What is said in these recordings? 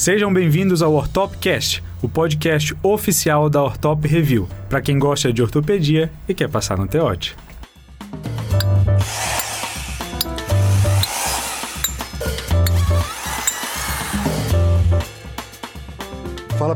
Sejam bem-vindos ao Ortopcast, o podcast oficial da Ortop Review, para quem gosta de ortopedia e quer passar no TEOT.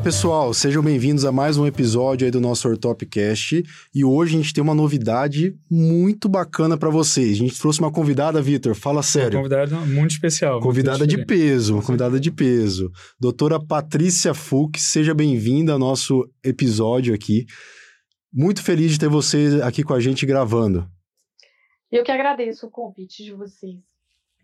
Pessoal, sejam bem-vindos a mais um episódio aí do nosso Ortopcast. E hoje a gente tem uma novidade muito bacana para vocês. A gente trouxe uma convidada, Vitor, fala sério. Uma convidada muito especial. Convidada muito de peso, uma convidada de peso. Doutora Patrícia Fux, seja bem-vinda ao nosso episódio aqui. Muito feliz de ter você aqui com a gente gravando. Eu que agradeço o convite de vocês.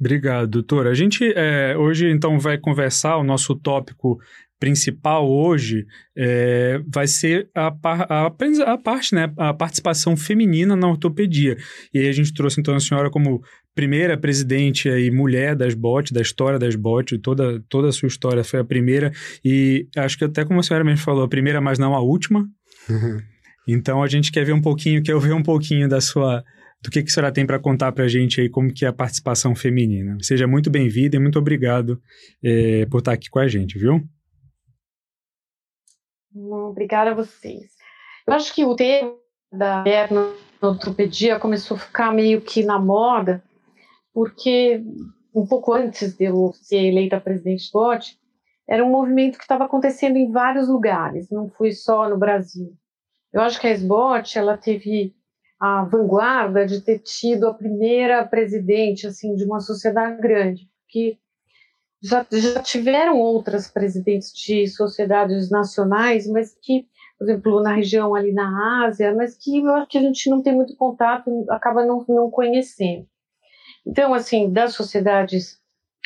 Obrigado, doutora. A gente é, hoje então vai conversar o nosso tópico principal hoje é, vai ser a, par, a, a, parte, né, a participação feminina na ortopedia. E aí a gente trouxe então a senhora como primeira presidente e mulher das BOT, da história das BOT, toda, toda a sua história foi a primeira, e acho que até como a senhora mesmo falou, a primeira, mas não a última. então a gente quer ver um pouquinho, quer ouvir um pouquinho da sua do que, que a senhora tem para contar para a gente aí, como que é a participação feminina. Seja muito bem-vinda e muito obrigado é, por estar aqui com a gente, viu? Obrigada a vocês. Eu acho que o tema da ortopedia começou a ficar meio que na moda, porque um pouco antes de eu ser eleita presidente do OT, era um movimento que estava acontecendo em vários lugares, não foi só no Brasil. Eu acho que a SBOT, ela teve a vanguarda de ter tido a primeira presidente assim de uma sociedade grande, que já, já tiveram outras presidentes de sociedades nacionais, mas que, por exemplo, na região ali na Ásia, mas que eu acho que a gente não tem muito contato, acaba não, não conhecendo. Então, assim, das sociedades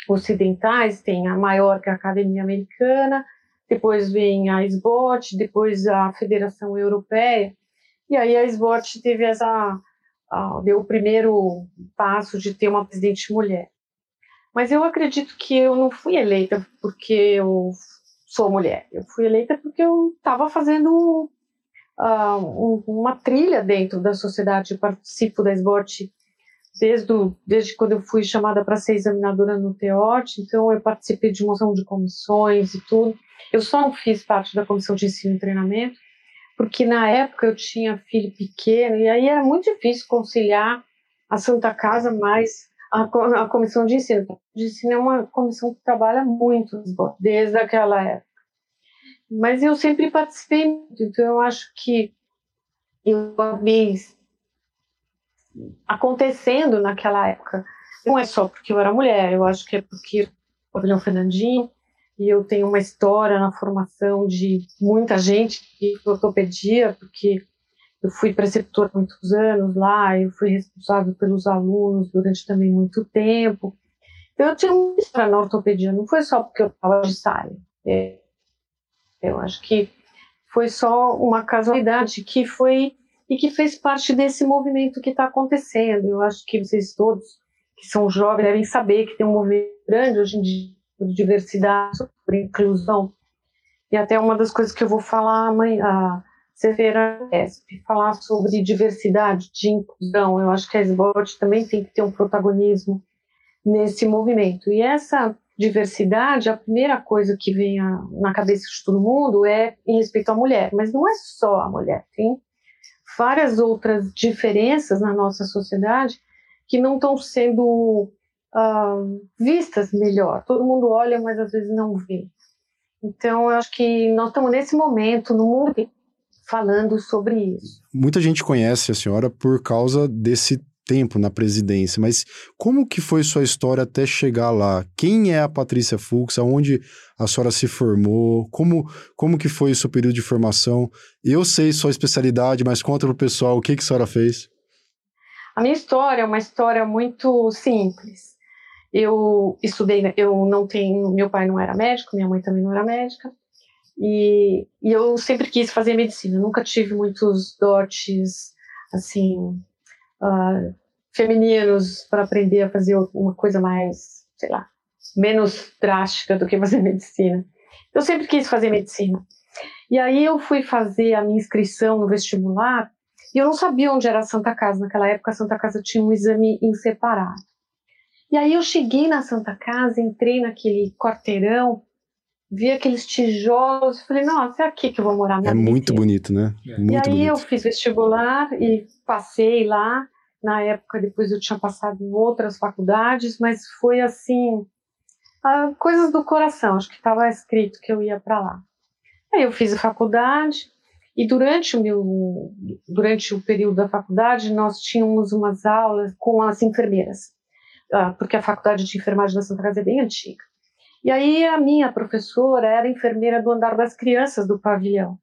ocidentais, tem a maior, que é a Academia Americana, depois vem a SBOT, depois a Federação Europeia, e aí a SBOT teve essa, deu o primeiro passo de ter uma presidente mulher. Mas eu acredito que eu não fui eleita porque eu sou mulher. Eu fui eleita porque eu estava fazendo uh, um, uma trilha dentro da sociedade. Eu participo da SBOT desde, do, desde quando eu fui chamada para ser examinadora no TEOT. Então, eu participei de moção de comissões e tudo. Eu só não fiz parte da comissão de ensino e treinamento, porque na época eu tinha filho pequeno e aí era muito difícil conciliar a Santa Casa mais a, a comissão de ensino. De ensino é uma comissão que trabalha muito desde aquela época. Mas eu sempre participei muito, então eu acho que eu vi acontecendo naquela época. Não é só porque eu era mulher, eu acho que é porque o pavilhão Fernandinho e eu tenho uma história na formação de muita gente que ortopedia, porque eu fui preceptor muitos anos lá, eu fui responsável pelos alunos durante também muito tempo. Então, eu tinha uma história na ortopedia, não foi só porque eu estava de saia. É, eu acho que foi só uma casualidade que foi e que fez parte desse movimento que está acontecendo. Eu acho que vocês todos que são jovens devem saber que tem um movimento grande hoje em dia sobre diversidade, sobre inclusão. E até uma das coisas que eu vou falar amanhã, Severa ESP, falar sobre diversidade, de inclusão. Eu acho que a SBOT também tem que ter um protagonismo nesse movimento. E essa diversidade, a primeira coisa que vem na cabeça de todo mundo é em respeito à mulher, mas não é só a mulher, tem várias outras diferenças na nossa sociedade que não estão sendo uh, vistas melhor. Todo mundo olha, mas às vezes não vê. Então, eu acho que nós estamos nesse momento, no mundo falando sobre isso. Muita gente conhece a senhora por causa desse tempo na presidência, mas como que foi sua história até chegar lá? Quem é a Patrícia Fux? Aonde a senhora se formou? Como, como que foi o seu período de formação? Eu sei sua especialidade, mas conta pro pessoal o que que a senhora fez. A minha história é uma história muito simples. Eu estudei, eu não tenho, meu pai não era médico, minha mãe também não era médica. E, e eu sempre quis fazer medicina, nunca tive muitos dotes, assim, uh, femininos para aprender a fazer uma coisa mais, sei lá, menos drástica do que fazer medicina. Eu sempre quis fazer medicina. E aí eu fui fazer a minha inscrição no vestibular e eu não sabia onde era a Santa Casa. Naquela época a Santa Casa tinha um exame em separado. E aí eu cheguei na Santa Casa, entrei naquele quarteirão vi aqueles tijolos, falei, nossa, é aqui que eu vou morar. É muito inteira. bonito, né? É. Muito e aí bonito. eu fiz vestibular e passei lá. Na época, depois eu tinha passado em outras faculdades, mas foi assim, coisas do coração. Acho que estava escrito que eu ia para lá. Aí eu fiz a faculdade e durante o meu, durante o período da faculdade nós tínhamos umas aulas com as enfermeiras, ah, porque a faculdade de enfermagem da Santa Casa é bem antiga. E aí a minha professora era enfermeira do andar das crianças do pavilhão.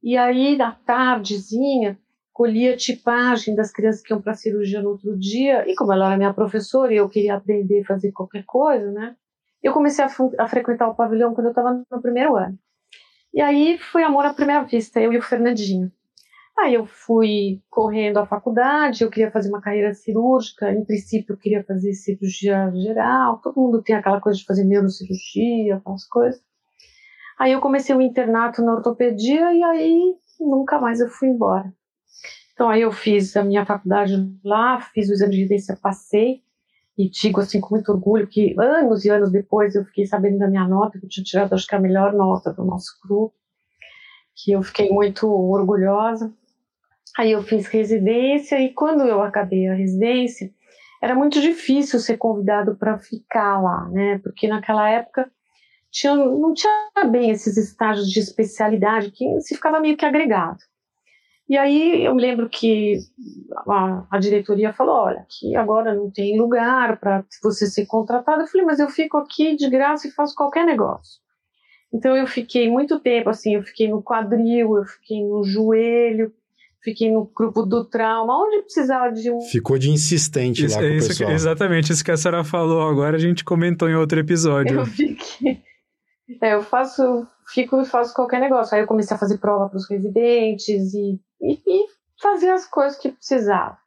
E aí, na tardezinha, colhia tipagem das crianças que iam para a cirurgia no outro dia. E como ela era minha professora e eu queria aprender a fazer qualquer coisa, né? Eu comecei a, a frequentar o pavilhão quando eu estava no primeiro ano. E aí foi amor à primeira vista, eu e o Fernandinho. Aí eu fui correndo à faculdade, eu queria fazer uma carreira cirúrgica, em princípio eu queria fazer cirurgia geral, todo mundo tem aquela coisa de fazer neurocirurgia, aquelas coisas. Aí eu comecei o internato na ortopedia e aí nunca mais eu fui embora. Então aí eu fiz a minha faculdade lá, fiz o exame de residência, passei, e digo assim com muito orgulho que anos e anos depois eu fiquei sabendo da minha nota, que eu tinha tirado acho que a melhor nota do nosso grupo, que eu fiquei muito orgulhosa. Aí eu fiz residência e quando eu acabei a residência, era muito difícil ser convidado para ficar lá, né? Porque naquela época tinha, não tinha bem esses estágios de especialidade que se ficava meio que agregado. E aí eu lembro que a, a diretoria falou, olha, que agora não tem lugar para você ser contratado. Eu falei, mas eu fico aqui de graça e faço qualquer negócio. Então eu fiquei muito tempo assim, eu fiquei no quadril, eu fiquei no joelho, fiquei no grupo do trauma, onde precisava de um. Ficou de insistente isso, lá com isso, o pessoal. Exatamente, isso que a senhora falou agora, a gente comentou em outro episódio. Eu fiquei. É, eu faço, fico e faço qualquer negócio. Aí eu comecei a fazer prova para os residentes e e, e fazer as coisas que precisava.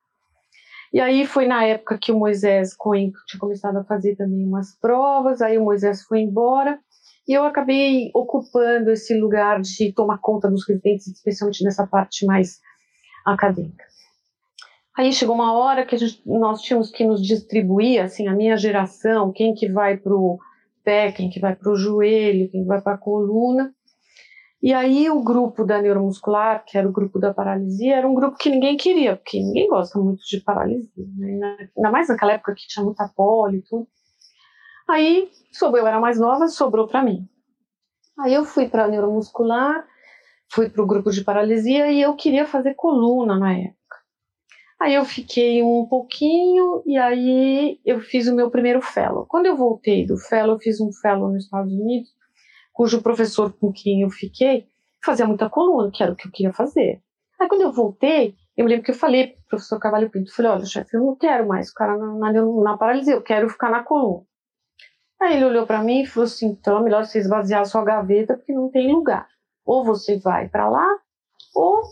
E aí foi na época que o Moisés Cohen tinha começado a fazer também umas provas, aí o Moisés foi embora e eu acabei ocupando esse lugar de tomar conta dos residentes, especialmente nessa parte mais acadêmica. Aí chegou uma hora que gente, nós tínhamos que nos distribuir, assim, a minha geração, quem que vai para o pé, quem que vai para o joelho, quem vai para a coluna. E aí o grupo da neuromuscular, que era o grupo da paralisia, era um grupo que ninguém queria, porque ninguém gosta muito de paralisia, né? ainda mais naquela época que tinha muita poli e tudo. Aí sobrou, eu era mais nova, sobrou para mim. Aí eu fui para neuromuscular, fui para o grupo de paralisia e eu queria fazer coluna na época. Aí eu fiquei um pouquinho e aí eu fiz o meu primeiro fellow. Quando eu voltei do fellow, eu fiz um fellow nos Estados Unidos cujo professor com quem eu fiquei fazia muita coluna, que era o que eu queria fazer. Aí quando eu voltei, eu me lembro que eu falei para o professor Carvalho Pinto, falei, olha, chefe, eu não quero mais ficar na, na, na paralisia, eu quero ficar na coluna. Aí ele olhou para mim e falou assim, então é melhor você esvaziar a sua gaveta porque não tem lugar. Ou você vai para lá, ou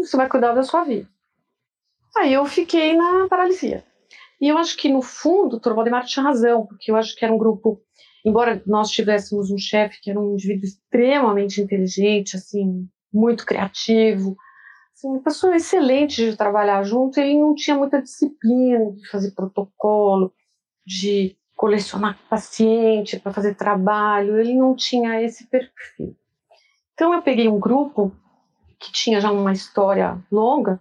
você vai cuidar da sua vida. Aí eu fiquei na paralisia. E eu acho que, no fundo, o Dr. Valdemar tinha razão, porque eu acho que era um grupo embora nós tivéssemos um chefe que era um indivíduo extremamente inteligente, assim, muito criativo, assim, uma pessoa excelente de trabalhar junto, ele não tinha muita disciplina de fazer protocolo, de colecionar paciente para fazer trabalho, ele não tinha esse perfil. Então eu peguei um grupo que tinha já uma história longa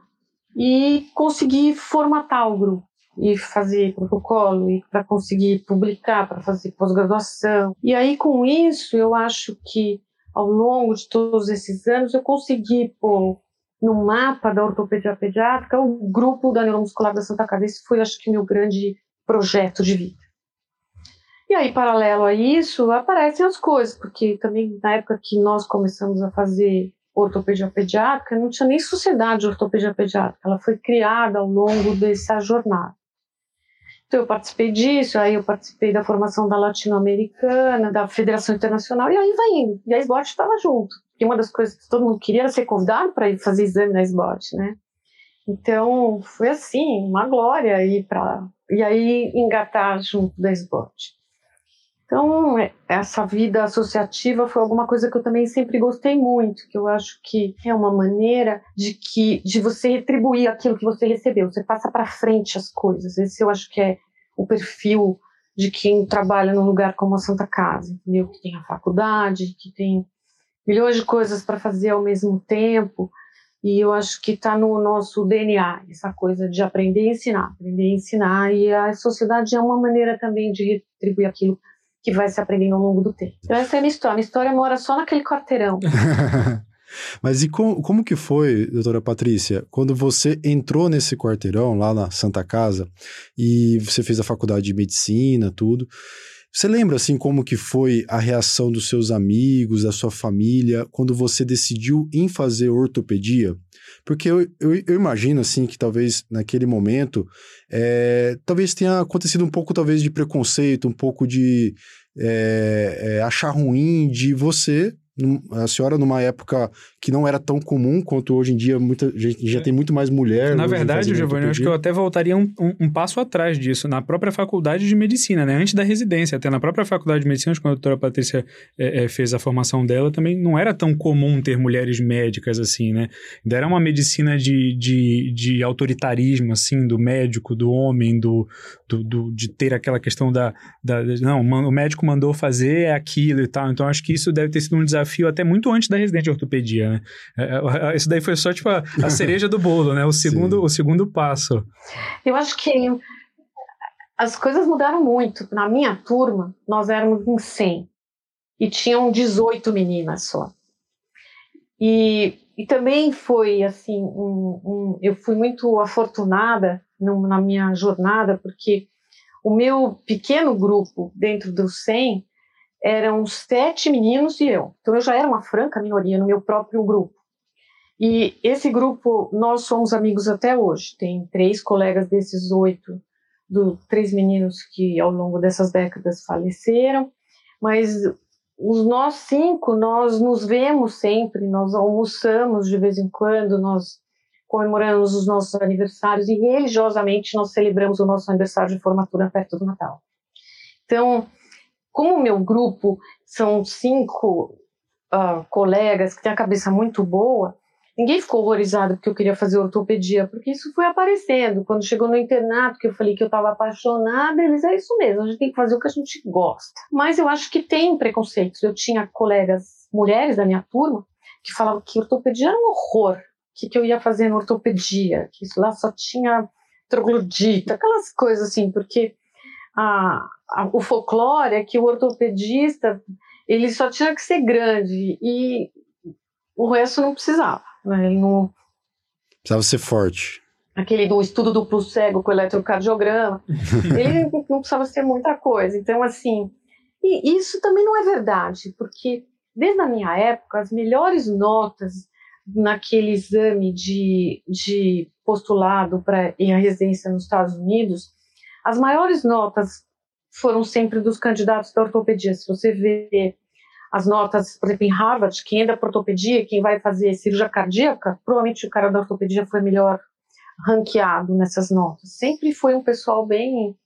e consegui formatar o grupo e fazer protocolo e para conseguir publicar, para fazer pós-graduação. E aí com isso, eu acho que ao longo de todos esses anos eu consegui pôr no mapa da ortopedia pediátrica o grupo da neuromuscular da Santa Casa. Esse foi, acho que, meu grande projeto de vida. E aí, paralelo a isso, aparecem as coisas, porque também na época que nós começamos a fazer ortopedia pediátrica, não tinha nem sociedade de ortopedia pediátrica, ela foi criada ao longo dessa jornada. Então eu participei disso, aí eu participei da formação da Latino-Americana, da Federação Internacional, e aí vai indo. E a SBOT estava junto. E uma das coisas que todo mundo queria era ser convidado para ir fazer exame na SBOT, né? Então foi assim, uma glória ir para. E aí engatar junto da SBOT. Então, é, essa vida associativa foi alguma coisa que eu também sempre gostei muito, que eu acho que é uma maneira de que de você retribuir aquilo que você recebeu, você passa para frente as coisas. Esse eu acho que é o perfil de quem trabalha num lugar como a Santa Casa, entendeu? Que tem a faculdade, que tem milhões de coisas para fazer ao mesmo tempo. E eu acho que está no nosso DNA, essa coisa de aprender e ensinar, aprender e ensinar. E a sociedade é uma maneira também de retribuir aquilo que vai se aprendendo ao longo do tempo. Então essa é a minha história. A minha história mora só naquele quarteirão. Mas e com, como que foi, doutora Patrícia, quando você entrou nesse quarteirão lá na Santa Casa e você fez a faculdade de medicina, tudo? Você lembra assim como que foi a reação dos seus amigos, da sua família, quando você decidiu em fazer ortopedia? Porque eu, eu, eu imagino assim que talvez naquele momento é, talvez tenha acontecido um pouco talvez de preconceito, um pouco de é, é, achar ruim de você a senhora numa época que não era tão comum quanto hoje em dia, muita gente já é. tem muito mais mulher. Na verdade, Giovanni, eu acho que eu até voltaria um, um, um, passo atrás disso, na própria faculdade de medicina, né? Antes da residência, até na própria faculdade de medicina, quando a doutora Patrícia é, é, fez a formação dela, também não era tão comum ter mulheres médicas assim, né? Ainda era uma medicina de, de, de autoritarismo, assim, do médico, do homem, do, do, do, de ter aquela questão da, da. Não, o médico mandou fazer é aquilo e tal. Então, acho que isso deve ter sido um desafio desafio até muito antes da residência de ortopedia, né? É, é, isso daí foi só, tipo, a, a cereja do bolo, né? O segundo, o segundo passo. Eu acho que as coisas mudaram muito. Na minha turma, nós éramos em 100 e tinham 18 meninas só. E, e também foi assim, um, um, eu fui muito afortunada no, na minha jornada, porque o meu pequeno grupo dentro dos 100 eram sete meninos e eu. Então eu já era uma franca minoria no meu próprio grupo. E esse grupo, nós somos amigos até hoje. Tem três colegas desses oito, do, três meninos que ao longo dessas décadas faleceram, mas os nós cinco, nós nos vemos sempre, nós almoçamos de vez em quando, nós comemoramos os nossos aniversários e religiosamente nós celebramos o nosso aniversário de formatura perto do Natal. Então, como o meu grupo são cinco uh, colegas que têm a cabeça muito boa, ninguém ficou horrorizado porque eu queria fazer ortopedia, porque isso foi aparecendo. Quando chegou no internato, que eu falei que eu estava apaixonada, eles, é isso mesmo, a gente tem que fazer o que a gente gosta. Mas eu acho que tem preconceitos. Eu tinha colegas mulheres da minha turma que falavam que ortopedia era um horror, que, que eu ia fazer na ortopedia, que isso lá só tinha troglodita, aquelas coisas assim, porque a, o folclore é que o ortopedista ele só tinha que ser grande e o resto não precisava. Né? Ele não precisava ser forte. Aquele do estudo duplo cego com eletrocardiograma, ele não precisava ser muita coisa. Então, assim, e isso também não é verdade, porque desde a minha época, as melhores notas naquele exame de, de postulado para ir à residência nos Estados Unidos as maiores notas foram sempre dos candidatos da ortopedia. Se você vê as notas, por exemplo, em Harvard, quem entra para ortopedia, quem vai fazer cirurgia cardíaca, provavelmente o cara da ortopedia foi melhor ranqueado nessas notas. Sempre foi um pessoal bem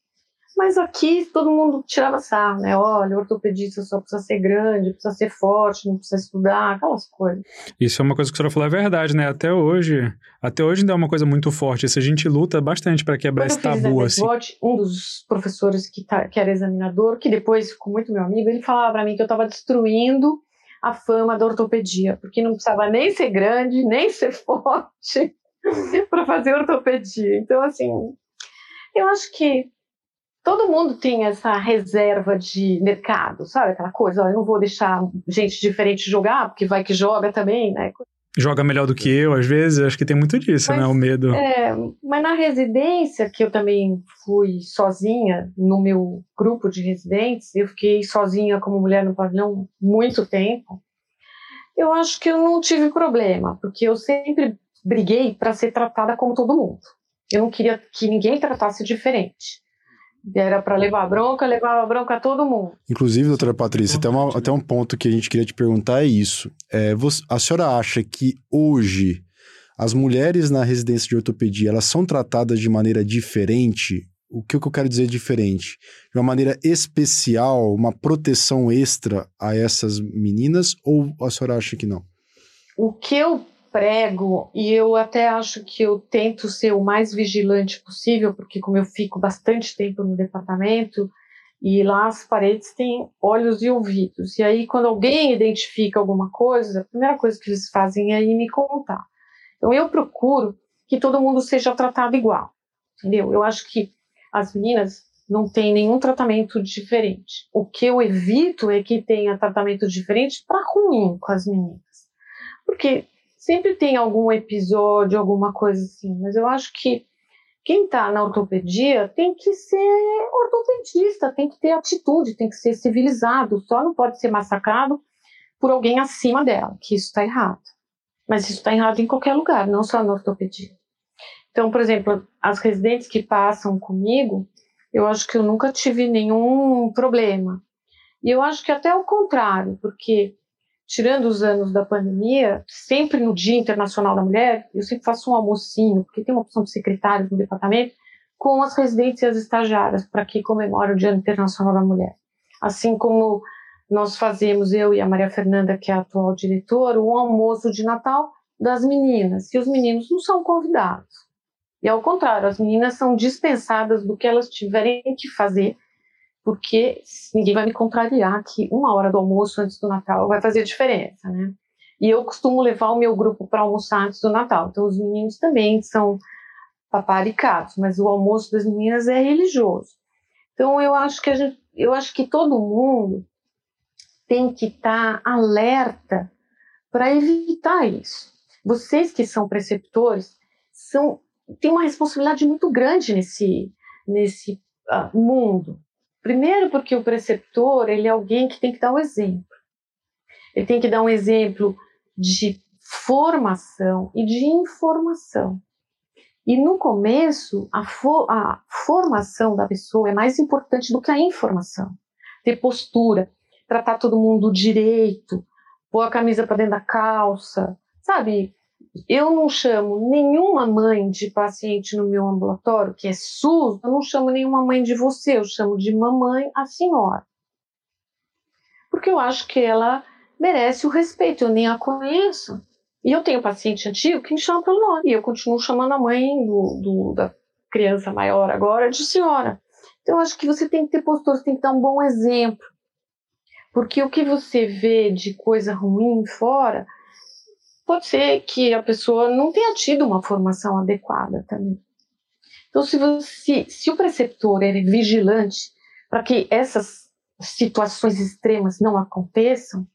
mas aqui todo mundo tirava sarro, né? Olha, ortopedista só precisa ser grande, precisa ser forte, não precisa estudar, aquelas coisas. Isso é uma coisa que a senhora falou, é verdade, né? Até hoje, até hoje ainda é uma coisa muito forte. Essa a gente luta bastante para quebrar Quando esse tabu, assim. um dos professores que, tá, que era examinador, que depois ficou muito meu amigo, ele falava para mim que eu estava destruindo a fama da ortopedia, porque não precisava nem ser grande, nem ser forte para fazer ortopedia. Então, assim, eu acho que todo mundo tem essa reserva de mercado, sabe? Aquela coisa, ó, eu não vou deixar gente diferente jogar, porque vai que joga também, né? Joga melhor do que eu, às vezes, acho que tem muito disso, né? mas, né? O medo. É, mas na residência, que eu também fui sozinha, no meu grupo de residentes, eu fiquei sozinha como mulher no pavilhão muito tempo. Eu acho que eu não tive problema, porque eu sempre briguei para ser tratada como todo mundo. Eu não queria que ninguém tratasse diferente. Era para levar bronca, levava bronca a todo mundo. Inclusive, doutora Patrícia, até, uma, até um ponto que a gente queria te perguntar é isso. É, você, a senhora acha que hoje as mulheres na residência de ortopedia elas são tratadas de maneira diferente? O que, que eu quero dizer diferente? De uma maneira especial, uma proteção extra a essas meninas? Ou a senhora acha que não? O que eu prego, e eu até acho que eu tento ser o mais vigilante possível, porque como eu fico bastante tempo no departamento, E lá as paredes têm olhos e ouvidos. E aí, quando alguém identifica alguma coisa, a primeira coisa que eles fazem é ir me contar. Então, eu procuro que todo mundo seja tratado igual, entendeu? Eu acho que as meninas não têm nenhum tratamento diferente. O que eu evito é que tenha tratamento diferente para ruim com as meninas. Porque sempre tem algum episódio, alguma coisa assim, mas eu acho que quem está na ortopedia tem que ser ortopedista, tem que ter atitude, tem que ser civilizado, só não pode ser massacrado por alguém acima dela, que isso está errado. Mas isso está errado em qualquer lugar, não só na ortopedia. Então, por exemplo, as residentes que passam comigo, eu acho que eu nunca tive nenhum problema. E eu acho que até o contrário, porque tirando os anos da pandemia, sempre no Dia Internacional da Mulher, eu sempre faço um almocinho, porque tem uma opção de secretários no departamento, com as residentes e as estagiárias, para que comemore o Dia Internacional da Mulher. Assim como nós fazemos, eu e a Maria Fernanda, que é a atual diretora, um almoço de Natal das meninas, e os meninos não são convidados. E ao contrário, as meninas são dispensadas do que elas tiverem que fazer porque ninguém vai me contrariar que uma hora do almoço antes do Natal vai fazer diferença, né? E eu costumo levar o meu grupo para almoçar antes do Natal. Então, os meninos também são paparicados, mas o almoço das meninas é religioso. Então, eu acho que, gente, eu acho que todo mundo tem que estar tá alerta para evitar isso. Vocês que são preceptores são, têm uma responsabilidade muito grande nesse, nesse uh, mundo. Primeiro, porque o preceptor ele é alguém que tem que dar um exemplo. Ele tem que dar um exemplo de formação e de informação. E no começo, a, fo a formação da pessoa é mais importante do que a informação. Ter postura, tratar todo mundo direito, pôr a camisa para dentro da calça, sabe? Eu não chamo nenhuma mãe de paciente no meu ambulatório que é SUS, eu não chamo nenhuma mãe de você, eu chamo de mamãe a senhora. Porque eu acho que ela merece o respeito, eu nem a conheço. E eu tenho paciente antigo que me chama pelo nome, e eu continuo chamando a mãe do, do, da criança maior agora de senhora. Então eu acho que você tem que ter postura, você tem que dar um bom exemplo. Porque o que você vê de coisa ruim fora pode ser que a pessoa não tenha tido uma formação adequada também. Então, se, você, se o preceptor é vigilante para que essas situações extremas não aconteçam,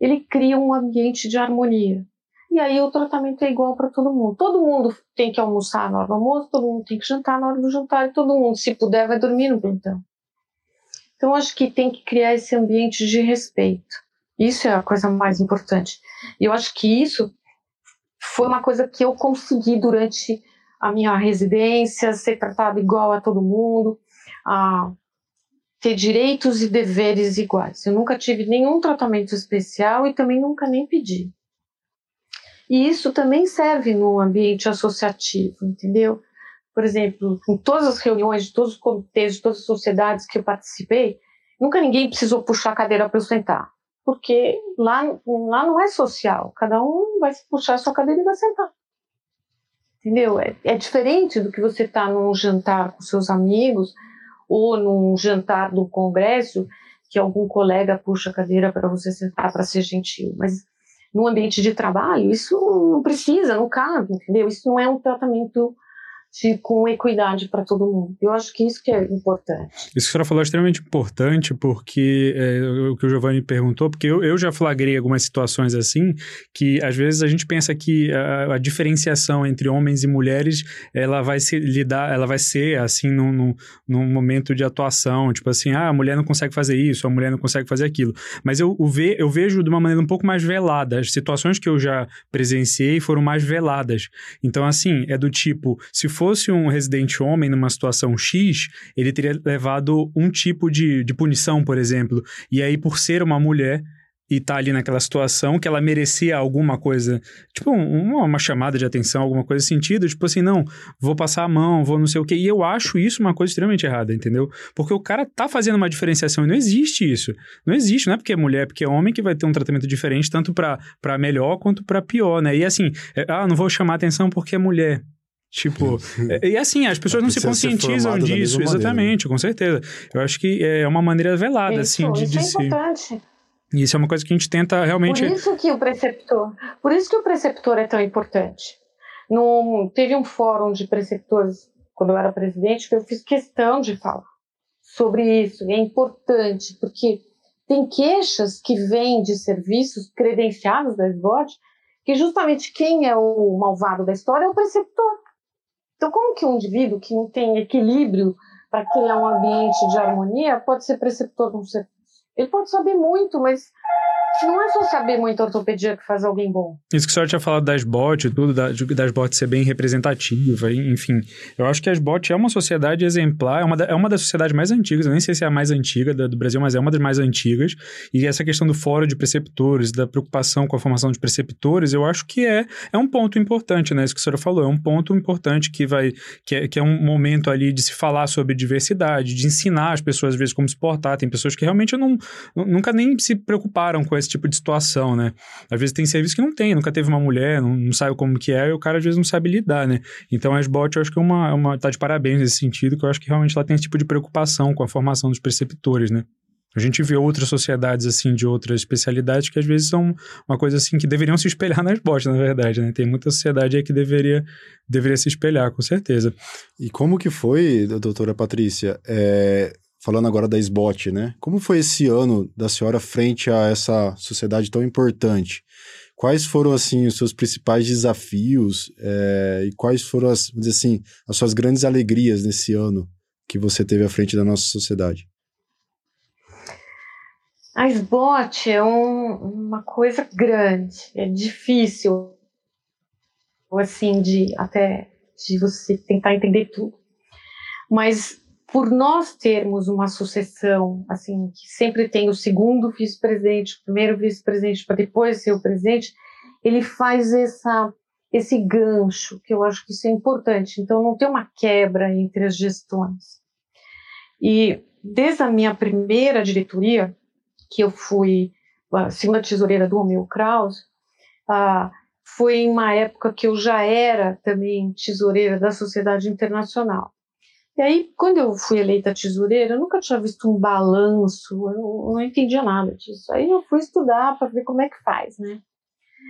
ele cria um ambiente de harmonia. E aí o tratamento é igual para todo mundo. Todo mundo tem que almoçar na hora do almoço, todo mundo tem que jantar na hora do jantar e todo mundo, se puder, vai dormir no plantão. Então, acho que tem que criar esse ambiente de respeito. Isso é a coisa mais importante. E eu acho que isso foi uma coisa que eu consegui durante a minha residência, ser tratado igual a todo mundo, a ter direitos e deveres iguais. Eu nunca tive nenhum tratamento especial e também nunca nem pedi. E isso também serve no ambiente associativo, entendeu? Por exemplo, em todas as reuniões, de todos os comitês, de todas as sociedades que eu participei, nunca ninguém precisou puxar a cadeira para eu sentar porque lá, lá não é social. Cada um vai puxar a sua cadeira e vai sentar. Entendeu? É, é diferente do que você estar tá num jantar com seus amigos ou num jantar do congresso que algum colega puxa a cadeira para você sentar para ser gentil. Mas no ambiente de trabalho, isso não precisa, não cabe, entendeu? Isso não é um tratamento com equidade para todo mundo. Eu acho que isso que é importante. Isso que a senhora falou é extremamente importante, porque é, o que o Giovanni perguntou, porque eu, eu já flagrei algumas situações assim, que às vezes a gente pensa que a, a diferenciação entre homens e mulheres, ela vai se lidar, ela vai ser assim num, num, num, momento de atuação, tipo assim, ah, a mulher não consegue fazer isso, a mulher não consegue fazer aquilo. Mas eu, ve, eu vejo de uma maneira um pouco mais velada. As situações que eu já presenciei foram mais veladas. Então, assim, é do tipo, se fosse um residente homem numa situação X, ele teria levado um tipo de, de punição, por exemplo. E aí, por ser uma mulher, e tá ali naquela situação que ela merecia alguma coisa, tipo uma, uma, chamada de atenção, alguma coisa sentido, tipo assim, não, vou passar a mão, vou não sei o quê. E eu acho isso uma coisa extremamente errada, entendeu? Porque o cara tá fazendo uma diferenciação e não existe isso. Não existe, não é porque é mulher, é porque é homem que vai ter um tratamento diferente, tanto para melhor quanto para pior, né? E assim, é, ah, não vou chamar atenção porque é mulher. Tipo, e assim, as pessoas não se conscientizam disso, exatamente, com certeza. Eu acho que é uma maneira velada, isso, assim, de, isso de é se. importante. E isso é uma coisa que a gente tenta realmente. Por isso que o preceptor, por isso que o preceptor é tão importante. No, teve um fórum de preceptores quando eu era presidente que eu fiz questão de falar sobre isso. E é importante porque tem queixas que vêm de serviços credenciados da SBOT que justamente quem é o malvado da história é o preceptor. Então, como que um indivíduo que não tem equilíbrio para criar um ambiente de harmonia pode ser preceptor de um serviço? Ele pode saber muito, mas não é só saber muito ortopedia que faz alguém bom. Isso que a senhora tinha falado das BOT e tudo, da, das BOT ser bem representativa, enfim. Eu acho que as BOT é uma sociedade exemplar, é uma, da, é uma das sociedades mais antigas, eu nem sei se é a mais antiga do, do Brasil, mas é uma das mais antigas. E essa questão do fórum de preceptores, da preocupação com a formação de preceptores, eu acho que é, é um ponto importante, né? Isso que a senhora falou, é um ponto importante que vai, que é, que é um momento ali de se falar sobre diversidade, de ensinar as pessoas, às vezes, como se portar. Tem pessoas que realmente não, nunca nem se preocuparam com esse tipo de situação, né? Às vezes tem serviço que não tem, nunca teve uma mulher, não, não sabe como que é, e o cara às vezes não sabe lidar, né? Então a SBOT eu acho que é uma, é uma tá de parabéns nesse sentido, que eu acho que realmente ela tem esse tipo de preocupação com a formação dos preceptores, né? A gente vê outras sociedades, assim, de outras especialidades que às vezes são uma coisa, assim, que deveriam se espelhar nas bots, na verdade, né? Tem muita sociedade aí que deveria, deveria se espelhar, com certeza. E como que foi, doutora Patrícia, é, falando agora da SBOT, né? Como foi esse ano da senhora frente a essa sociedade tão importante? Quais foram, assim, os seus principais desafios é, e quais foram, as, vamos dizer assim, as suas grandes alegrias nesse ano que você teve à frente da nossa sociedade? A SBOT é um, uma coisa grande, é difícil, assim, de até de você tentar entender tudo. Mas por nós termos uma sucessão, assim, que sempre tem o segundo vice-presidente, o primeiro vice-presidente para depois ser o presidente, ele faz essa, esse gancho, que eu acho que isso é importante. Então, não tem uma quebra entre as gestões. E desde a minha primeira diretoria, que eu fui a segunda tesoureira do Romeu Kraus, ah, foi em uma época que eu já era também tesoureira da Sociedade Internacional. E aí, quando eu fui eleita tesoureira, eu nunca tinha visto um balanço, eu não entendia nada disso. Aí eu fui estudar para ver como é que faz, né?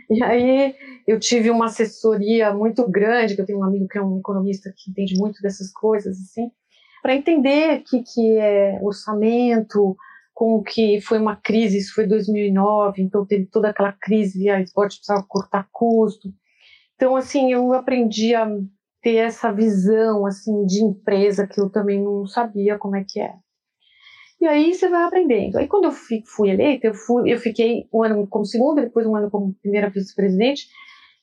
E aí eu tive uma assessoria muito grande, que eu tenho um amigo que é um economista que entende muito dessas coisas, assim, para entender o que, que é orçamento, com que foi uma crise, isso foi 2009, então teve toda aquela crise, a esporte precisava cortar custo. Então, assim, eu aprendi a ter essa visão assim de empresa que eu também não sabia como é que é. E aí você vai aprendendo. Aí quando eu fui eleita, eu, fui, eu fiquei um ano como segunda, depois um ano como primeira vice-presidente,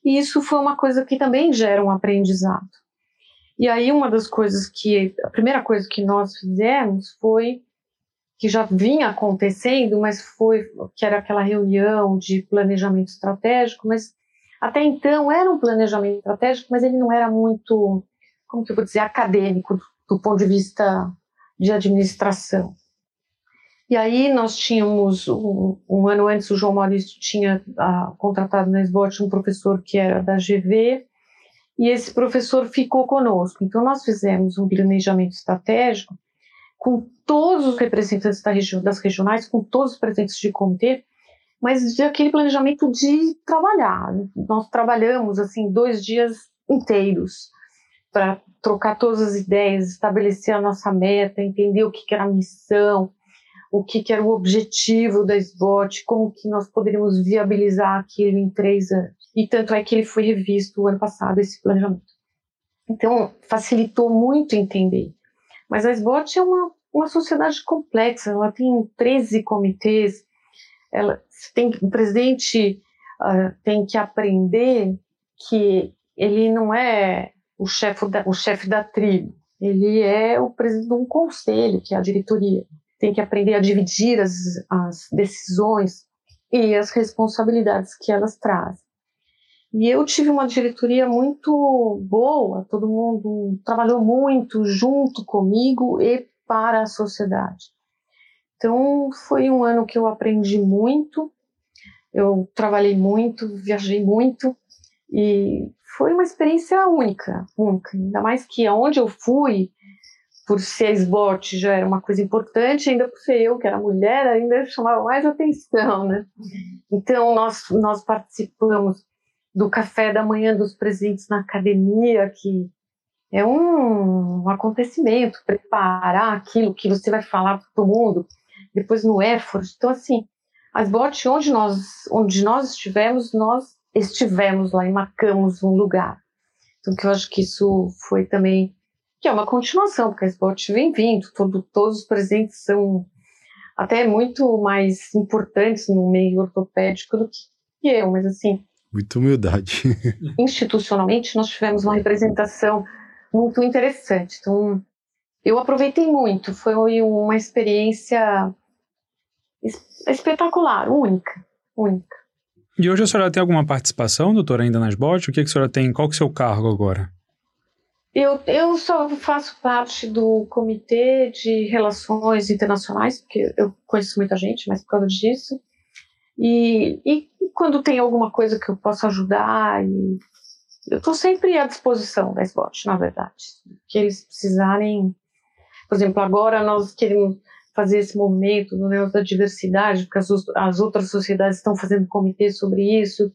e isso foi uma coisa que também gera um aprendizado. E aí uma das coisas que, a primeira coisa que nós fizemos foi, que já vinha acontecendo, mas foi, que era aquela reunião de planejamento estratégico, mas até então era um planejamento estratégico, mas ele não era muito, como que eu vou dizer, acadêmico do, ponto de vista de administração. E aí nós tínhamos, um, um ano antes, o João Maurício tinha ah, contratado na SBOT um professor que era da GV, e esse professor ficou conosco. Então nós fizemos um planejamento estratégico com todos os representantes da das regionais, com todos os presidentes de comitê, mas de aquele planejamento de trabalhar. Nós trabalhamos assim dois dias inteiros para trocar todas as ideias, estabelecer a nossa meta, entender o que, que era a missão, o que, que era o objetivo da SBOT, como que nós poderíamos viabilizar aquilo em três anos. E tanto é que ele foi revisto o ano passado, esse planejamento. Então, facilitou muito entender. Mas a SBOT é uma, uma sociedade complexa, ela tem 13 comitês, ela tem o presidente uh, tem que aprender que ele não é o chefe da, o chefe da tribo, ele é o presidente de um conselho, que é a diretoria. Tem que aprender a dividir as, as decisões e as responsabilidades que elas trazem. E eu tive uma diretoria muito boa, todo mundo trabalhou muito junto comigo e para a sociedade. Então, foi um ano que eu aprendi muito, eu trabalhei muito, viajei muito. E foi uma experiência única, única. Ainda mais que aonde eu fui, por ser esbote já era uma coisa importante, ainda por ser eu que era mulher, ainda chamava mais atenção, né? Então nós nós participamos do café da manhã dos presentes na academia, que é um, um acontecimento, preparar aquilo que você vai falar para todo mundo, depois no effort. Então assim, as botes onde nós onde nós estivemos, nós estivemos lá e marcamos um lugar. Então que eu acho que isso foi também que é uma continuação, porque a Sport vem vindo, todo, todos os presentes são até muito mais importantes no meio ortopédico do que eu, mas assim. Muita humildade. institucionalmente, nós tivemos uma representação muito interessante. Então, eu aproveitei muito, foi uma experiência espetacular, única, única. E hoje a senhora tem alguma participação, doutora, ainda nas botes? O que, que a senhora tem? Qual que é o seu cargo agora? Eu, eu só faço parte do Comitê de Relações Internacionais, porque eu conheço muita gente, mas por causa disso. E, e quando tem alguma coisa que eu possa ajudar, e eu estou sempre à disposição da SBOT, na verdade. Que eles precisarem. Por exemplo, agora nós queremos fazer esse movimento do Neus da diversidade, porque as, as outras sociedades estão fazendo comitê sobre isso.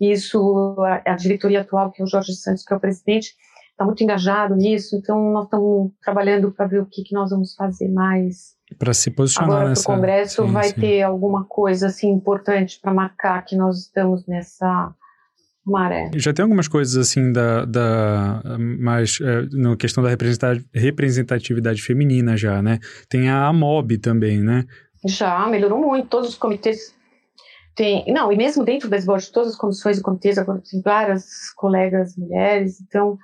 Isso, a, a diretoria atual, que é o Jorge Santos, que é o presidente, está muito engajado nisso, então nós estamos trabalhando para ver o que, que nós vamos fazer mais. Para se posicionar Agora, nessa... o Congresso sim, vai sim. ter alguma coisa assim importante para marcar que nós estamos nessa maré. Já tem algumas coisas assim da, da mais é, na questão da representatividade feminina já, né? Tem a AMOB também, né? Já melhorou muito, todos os comitês tem, não, e mesmo dentro das boards, todas as comissões e comitês agora tem várias colegas mulheres, então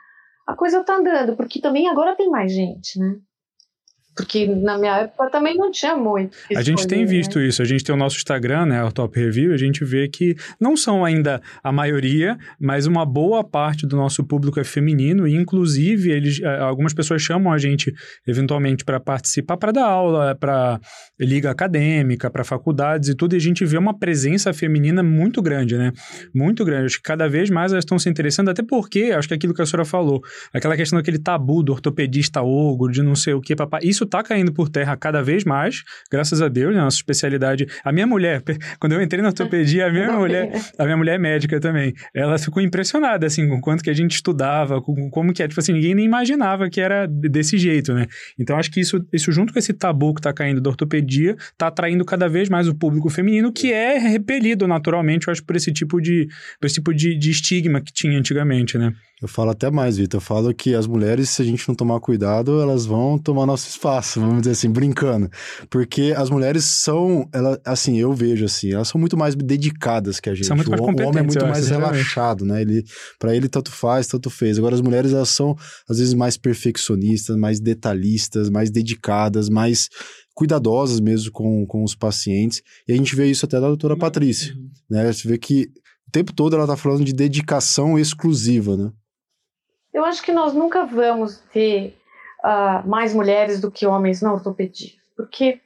a coisa está andando, porque também agora tem mais gente, né? Porque na minha época também não tinha muito. A gente tem visto né? isso, a gente tem o nosso Instagram, né, o Top Review, a gente vê que não são ainda a maioria, mas uma boa parte do nosso público é feminino, e inclusive eles, eh, algumas pessoas chamam a gente eventualmente para participar, para dar aula, para liga acadêmica, para faculdades e tudo, e a gente vê uma presença feminina muito grande, né? Muito grande. Acho que cada vez mais elas estão se interessando, até porque, acho que aquilo que a senhora falou, aquela questão daquele tabu do ortopedista ogro, de não sei o que, papai, isso tá caindo por terra cada vez mais, graças a Deus, né? Nossa especialidade. A minha mulher, quando eu entrei na ortopedia, a minha mulher, a minha mulher é médica também, ela ficou impressionada, assim, com o quanto que a gente estudava, com como que é, tipo assim, ninguém nem imaginava que era desse jeito, né? Então, acho que isso, isso junto com esse tabu que tá caindo da ortopedia, tá atraindo cada vez mais o público feminino, que é repelido naturalmente, eu acho, por esse tipo de, por esse tipo de, de estigma que tinha antigamente, né? Eu falo até mais, Vitor. Eu falo que as mulheres, se a gente não tomar cuidado, elas vão tomar nosso espaço, vamos dizer assim, brincando. Porque as mulheres são, ela, assim, eu vejo assim, elas são muito mais dedicadas que a gente. São muito mais o, o homem é muito mais relaxado, né? Ele, para ele, tanto faz, tanto fez. Agora, as mulheres, elas são, às vezes, mais perfeccionistas, mais detalhistas, mais dedicadas, mais cuidadosas mesmo com, com os pacientes. E a gente vê isso até da doutora Patrícia, né? Você vê que o tempo todo ela tá falando de dedicação exclusiva, né? Eu acho que nós nunca vamos ter uh, mais mulheres do que homens na ortopedia, porque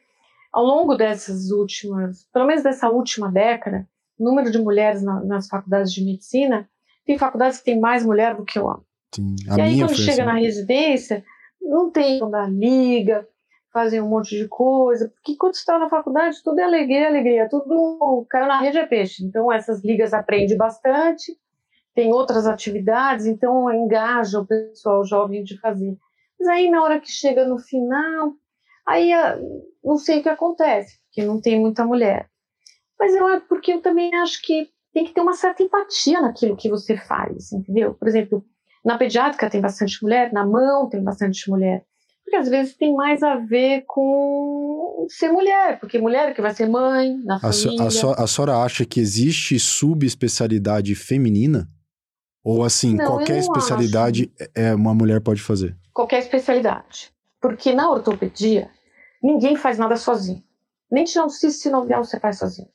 ao longo dessas últimas, pelo menos dessa última década, o número de mulheres na, nas faculdades de medicina, tem faculdades que tem mais mulher do que homem. Sim, e aí, quando chega assim. na residência, não tem da liga, fazem um monte de coisa, porque quando está na faculdade, tudo é alegria, alegria, tudo caiu na rede é peixe. Então, essas ligas aprendem bastante, tem outras atividades, então engaja o pessoal jovem de fazer. Mas aí, na hora que chega no final, aí não sei o que acontece, porque não tem muita mulher. Mas eu, porque eu também acho que tem que ter uma certa empatia naquilo que você faz, entendeu? Por exemplo, na pediátrica tem bastante mulher, na mão tem bastante mulher. Porque às vezes tem mais a ver com ser mulher, porque mulher que vai ser mãe, na a família. So, a, so, a senhora acha que existe subespecialidade feminina? Ou assim, Não, qualquer eu não especialidade é, uma mulher pode fazer? Qualquer especialidade. Porque na ortopedia, ninguém faz nada sozinho. Nem tirar um cisto sinovial você faz sozinho.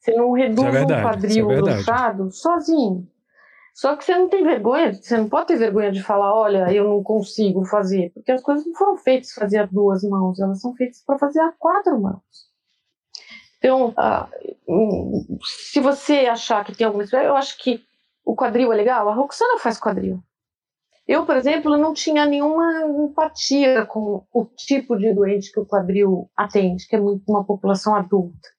Você não reduz é verdade, um quadril é sozinho. Só que você não tem vergonha, você não pode ter vergonha de falar, olha, eu não consigo fazer, porque as coisas não foram feitas para fazer a duas mãos, elas são feitas para fazer a quatro mãos. Então, ah, hum, se você achar que tem alguma eu acho que o quadril é legal? A Roxana faz quadril. Eu, por exemplo, não tinha nenhuma empatia com o tipo de doente que o quadril atende, que é muito uma população adulta.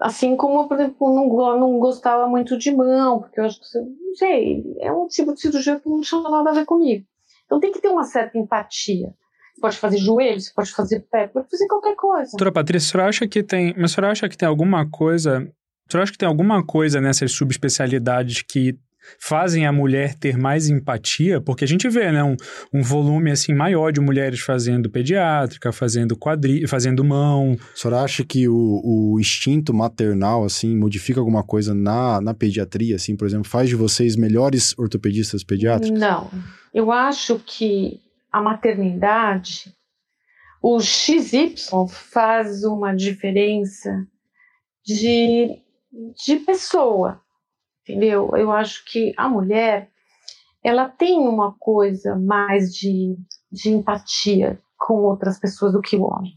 Assim como, por exemplo, não, não gostava muito de mão, porque eu acho que, não sei, é um tipo de cirurgia que não tinha nada a ver comigo. Então tem que ter uma certa empatia. Você pode fazer joelho, você pode fazer pé, pode fazer qualquer coisa. Doutora Patrícia, a senhora acha que tem. Mas a senhora acha que tem alguma coisa. A senhora acha que tem alguma coisa nessas subespecialidades que fazem a mulher ter mais empatia, porque a gente vê, né, um, um volume assim maior de mulheres fazendo pediátrica, fazendo quadri, fazendo mão. A senhora acha que o, o instinto maternal, assim, modifica alguma coisa na, na pediatria, assim, por exemplo, faz de vocês melhores ortopedistas pediátricos? Não. Eu acho que a maternidade, o XY faz uma diferença de, de pessoa entendeu? Eu acho que a mulher ela tem uma coisa mais de, de empatia com outras pessoas do que o homem.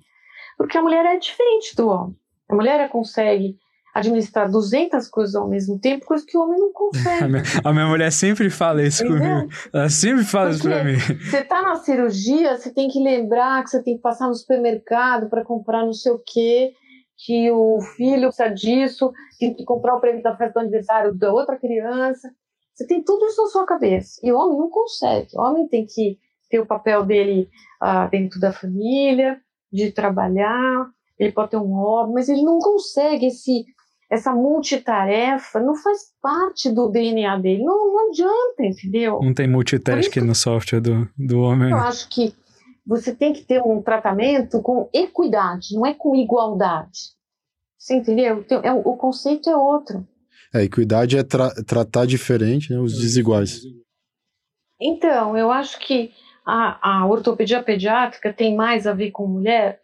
Porque a mulher é diferente do homem. A mulher consegue administrar 200 coisas ao mesmo tempo, coisa que o homem não consegue. A minha, a minha mulher sempre fala isso Entendeu? comigo. Ela sempre fala Porque isso pra mim. Você tá na cirurgia, você tem que lembrar que você tem que passar no supermercado para comprar não sei o quê que o filho precisa disso, tem que comprar o prêmio da festa do aniversário da outra criança. Você tem tudo isso na sua cabeça. E o homem não consegue. O homem tem que ter o papel dele uh, dentro da família, de trabalhar, ele pode ter um hobby, mas ele não consegue esse essa multitarefa não faz parte do DNA dele. Não, não adianta, entendeu? Não tem multitasking no software do, do homem. Eu acho que você tem que ter um tratamento com equidade, não é com igualdade. Você entendeu? Então, é, o conceito é outro. É, equidade é tra tratar diferente né, os desiguais. Então, eu acho que a, a ortopedia pediátrica tem mais a ver com mulher.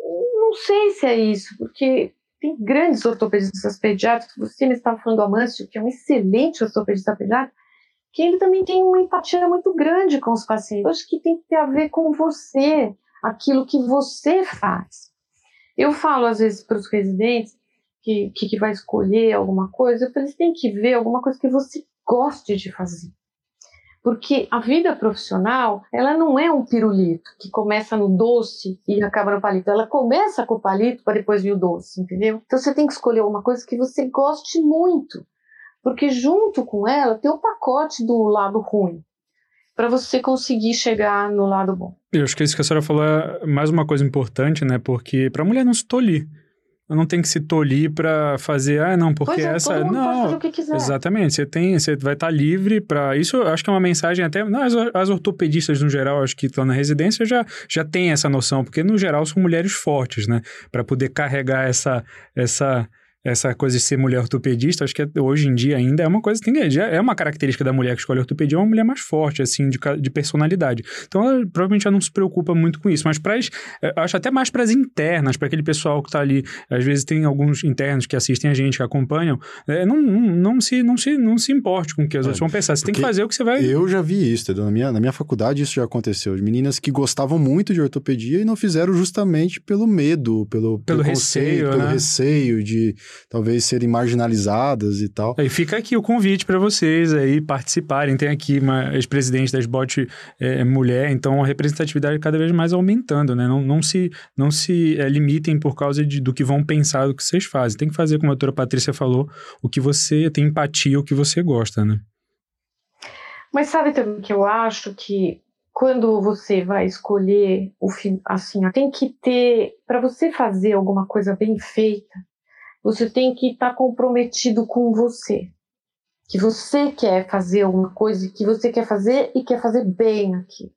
Não sei se é isso, porque tem grandes ortopedistas pediátricos. Você me estava falando do Amâncio, que é um excelente ortopedista pediátrico, que ele também tem uma empatia muito grande com os pacientes. Eu acho que tem que ter a ver com você, aquilo que você faz. Eu falo às vezes para os residentes que, que, que, vai escolher alguma coisa, eu falo, eles têm que ver alguma coisa que você goste de fazer. Porque a vida profissional, ela não é um pirulito que começa no doce e acaba no palito. Ela começa com o palito para depois vir o doce, entendeu? Então você tem que escolher uma coisa que você goste muito porque junto com ela tem o pacote do lado ruim para você conseguir chegar no lado bom. Eu acho que isso que a senhora falou é mais uma coisa importante, né? Porque para a mulher não se tolir. Não tem que se tolir para fazer, ah, não, porque é, essa. Não, pode fazer o que quiser. exatamente. Você tem, você vai estar tá livre para isso. Eu acho que é uma mensagem até. Não, as, as ortopedistas no geral, acho que estão na residência já já tem essa noção, porque no geral são mulheres fortes, né? Para poder carregar essa essa essa coisa de ser mulher ortopedista, acho que hoje em dia ainda é uma coisa, tem, já é uma característica da mulher que escolhe ortopedia, é uma mulher mais forte, assim, de, de personalidade. Então, ela provavelmente já não se preocupa muito com isso, mas para é, acho até mais para as internas, para aquele pessoal que está ali, às vezes tem alguns internos que assistem a gente, que acompanham, é, não, não, não, se, não, se, não se importe com o que as é, outros vão pensar, você tem que fazer o que você vai... Eu já vi isso, na minha, na minha faculdade isso já aconteceu, de meninas que gostavam muito de ortopedia e não fizeram justamente pelo medo, pelo, pelo receio, pelo né? receio de talvez serem marginalizadas e tal. E fica aqui o convite para vocês aí participarem. Tem aqui uma ex-presidente da SBOT é, mulher, então a representatividade cada vez mais aumentando, né? Não, não se, não se é, limitem por causa de, do que vão pensar do que vocês fazem. Tem que fazer, como a doutora Patrícia falou, o que você tem empatia, o que você gosta, né? Mas sabe também que eu acho que quando você vai escolher o fim, assim, tem que ter para você fazer alguma coisa bem feita, você tem que estar tá comprometido com você. Que você quer fazer uma coisa que você quer fazer e quer fazer bem aqui.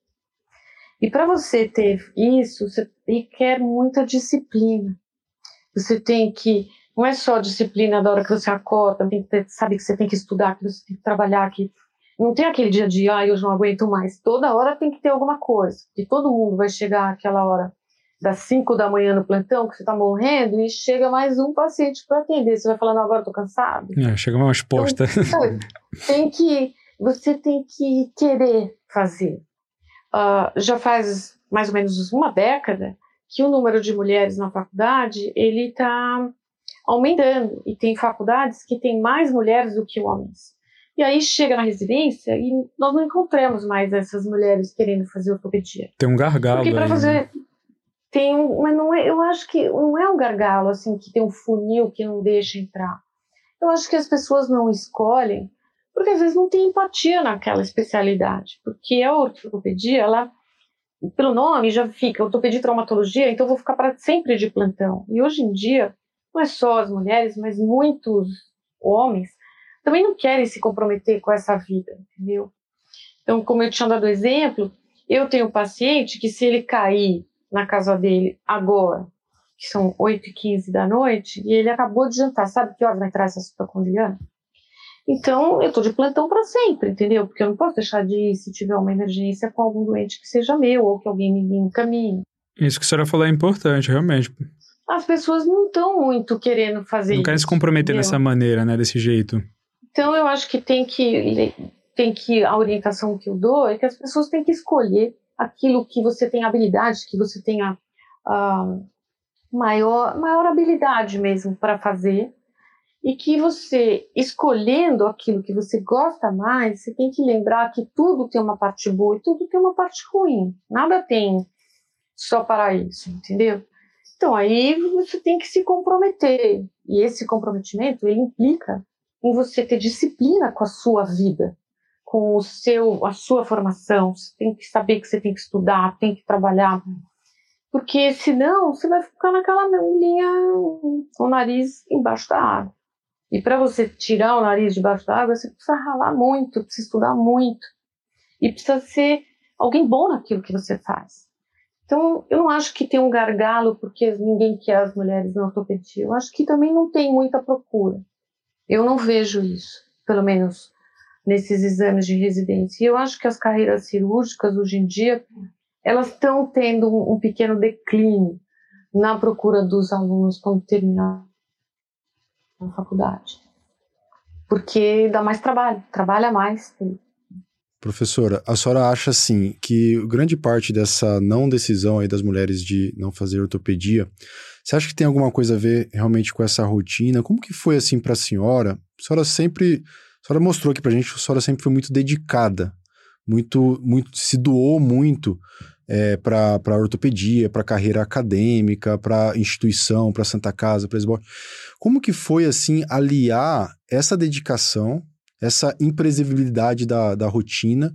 E para você ter isso, você requer muita disciplina. Você tem que, não é só disciplina da hora que você acorda, tem que ter, sabe que você tem que estudar, que você tem que trabalhar, que não tem aquele dia a dia, ah, eu não aguento mais. Toda hora tem que ter alguma coisa, que todo mundo vai chegar àquela hora das 5 da manhã no plantão, que você está morrendo, e chega mais um paciente para atender. Você vai falando, agora estou cansado. É, chega uma resposta. Então, tem que, você tem que querer fazer. Uh, já faz mais ou menos uma década que o número de mulheres na faculdade ele está aumentando e tem faculdades que tem mais mulheres do que homens. E aí chega na residência e nós não encontramos mais essas mulheres querendo fazer ortopedia. Tem um gargalo Porque para né? fazer tem um, mas não é, eu acho que não é um gargalo assim que tem um funil que não deixa entrar. Eu acho que as pessoas não escolhem porque às vezes não tem empatia naquela especialidade, porque a ortopedia, ela pelo nome já fica ortopedia e traumatologia, então eu vou ficar para sempre de plantão. E hoje em dia, não é só as mulheres, mas muitos homens também não querem se comprometer com essa vida, entendeu? Então, como eu tinha dado exemplo, eu tenho um paciente que se ele cair na casa dele agora, que são 8 e 15 da noite, e ele acabou de jantar, sabe que horas vai entrar essa supracondiana? Então, eu tô de plantão para sempre, entendeu? Porque eu não posso deixar de ir se tiver uma emergência com algum doente que seja meu ou que alguém me encaminhe. Isso que a senhora falou é importante, realmente. As pessoas não estão muito querendo fazer Não querem se comprometer entendeu? dessa maneira, né? Desse jeito. Então, eu acho que tem que tem que a orientação que eu dou é que as pessoas têm que escolher aquilo que você tem habilidade, que você tenha ah, maior maior habilidade mesmo para fazer e que você escolhendo aquilo que você gosta mais, você tem que lembrar que tudo tem uma parte boa e tudo tem uma parte ruim. Nada tem só para isso, entendeu? Então aí você tem que se comprometer e esse comprometimento ele implica em você ter disciplina com a sua vida, com o seu, a sua formação. Você tem que saber que você tem que estudar, tem que trabalhar, porque senão você vai ficar naquela linha o nariz embaixo da água. E para você tirar o nariz debaixo da água, você precisa ralar muito, precisa estudar muito e precisa ser alguém bom naquilo que você faz. Então, eu não acho que tem um gargalo porque ninguém quer as mulheres na ortopedia. Eu acho que também não tem muita procura. Eu não vejo isso, pelo menos nesses exames de residência. E eu acho que as carreiras cirúrgicas, hoje em dia, elas estão tendo um, um pequeno declínio na procura dos alunos quando terminam a faculdade. Porque dá mais trabalho, trabalha mais. Professora, a senhora acha assim que grande parte dessa não decisão aí das mulheres de não fazer ortopedia, você acha que tem alguma coisa a ver realmente com essa rotina? Como que foi assim para a senhora? A senhora sempre, a senhora mostrou aqui pra gente que a senhora sempre foi muito dedicada, muito, muito se doou muito é, para ortopedia, para carreira acadêmica, para instituição, para Santa Casa, para Esbote. Como que foi assim aliar essa dedicação essa imprevisibilidade da, da rotina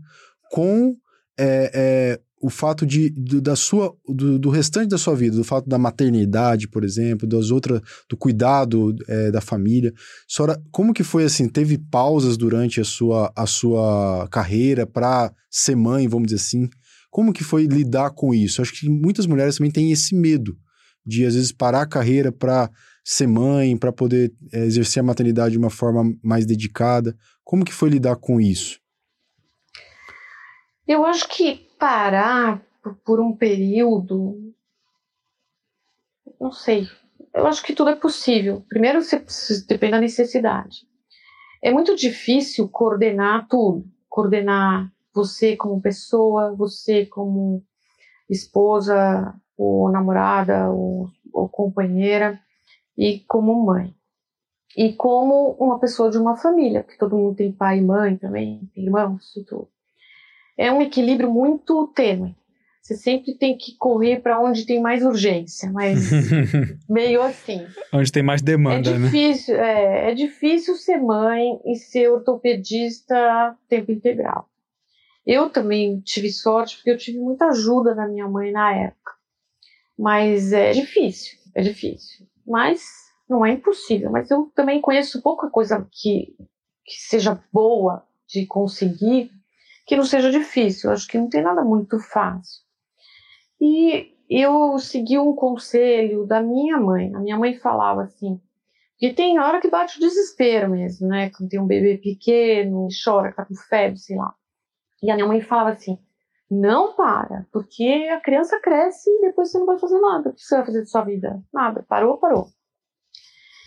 com é, é, o fato de, do, da sua, do, do, restante da sua vida, do fato da maternidade, por exemplo, das outras, do cuidado é, da família. Senhora, como que foi assim? Teve pausas durante a sua, a sua carreira para ser mãe, vamos dizer assim? Como que foi lidar com isso? Acho que muitas mulheres também têm esse medo de, às vezes, parar a carreira para ser mãe, para poder é, exercer a maternidade de uma forma mais dedicada. Como que foi lidar com isso? Eu acho que parar por um período, não sei. Eu acho que tudo é possível. Primeiro, você depende da necessidade. É muito difícil coordenar tudo, coordenar você como pessoa, você como esposa, ou namorada, ou, ou companheira e como mãe. E como uma pessoa de uma família, porque todo mundo tem pai e mãe também, tem irmãos e tudo. É um equilíbrio muito tênue. Você sempre tem que correr para onde tem mais urgência, mas meio assim. Onde tem mais demanda, é difícil, né? É, é difícil ser mãe e ser ortopedista tempo integral. Eu também tive sorte porque eu tive muita ajuda da minha mãe na época. Mas é difícil, é difícil mas não é impossível. Mas eu também conheço pouca coisa que, que seja boa de conseguir, que não seja difícil. Acho que não tem nada muito fácil. E eu segui um conselho da minha mãe. A minha mãe falava assim, que tem hora que bate o desespero mesmo, né? Quando tem um bebê pequeno, chora, tá com febre, sei lá. E a minha mãe falava assim, não para, porque a criança cresce e depois você não vai fazer nada. O que você vai fazer de sua vida? Nada. Parou, parou.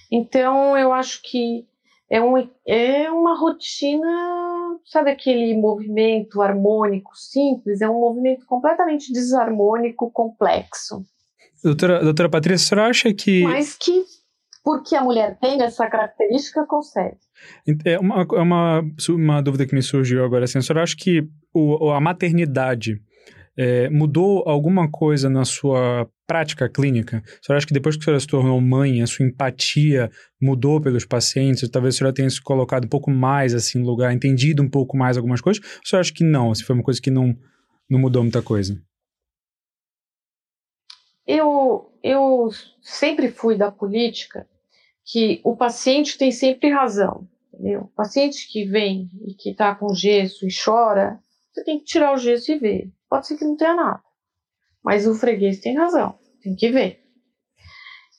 Então, eu acho que é, um, é uma rotina, sabe aquele movimento harmônico simples? É um movimento completamente desarmônico, complexo. Doutora, doutora Patrícia, a senhora acha que. Mas que porque a mulher tem essa característica, consegue. É uma, é uma, uma dúvida que me surgiu agora. Assim, a senhora acha que o, a maternidade é, mudou alguma coisa na sua prática clínica? A senhora acha que depois que a senhora se tornou mãe, a sua empatia mudou pelos pacientes? Talvez a senhora tenha se colocado um pouco mais assim no lugar, entendido um pouco mais algumas coisas? Ou a senhora acha que não? Se foi uma coisa que não, não mudou muita coisa? Eu, eu sempre fui da política que o paciente tem sempre razão. Entendeu? O paciente que vem e que está com gesso e chora, você tem que tirar o gesso e ver. Pode ser que não tenha nada. Mas o freguês tem razão, tem que ver.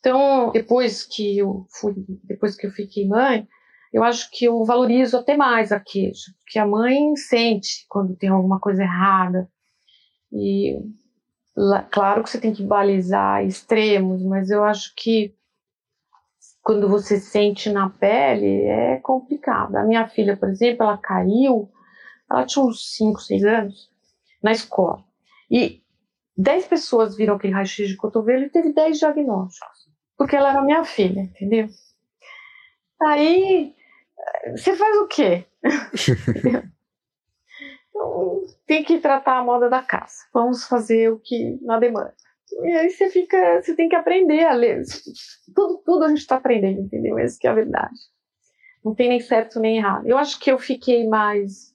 Então, depois que eu fui, depois que eu fiquei mãe, eu acho que eu valorizo até mais a queixa, porque a mãe sente quando tem alguma coisa errada. E claro que você tem que balizar extremos, mas eu acho que quando você sente na pele é complicado. A minha filha, por exemplo, ela caiu, ela tinha uns 5, 6 anos, na escola. E 10 pessoas viram aquele raio-x de cotovelo e teve 10 diagnósticos. Porque ela era minha filha, entendeu? Aí, você faz o quê? então, tem que tratar a moda da casa. Vamos fazer o que na demanda. E aí você fica, você tem que aprender a ler. Tudo, tudo a gente está aprendendo, entendeu? Essa que é a verdade. Não tem nem certo nem errado. Eu acho que eu fiquei mais.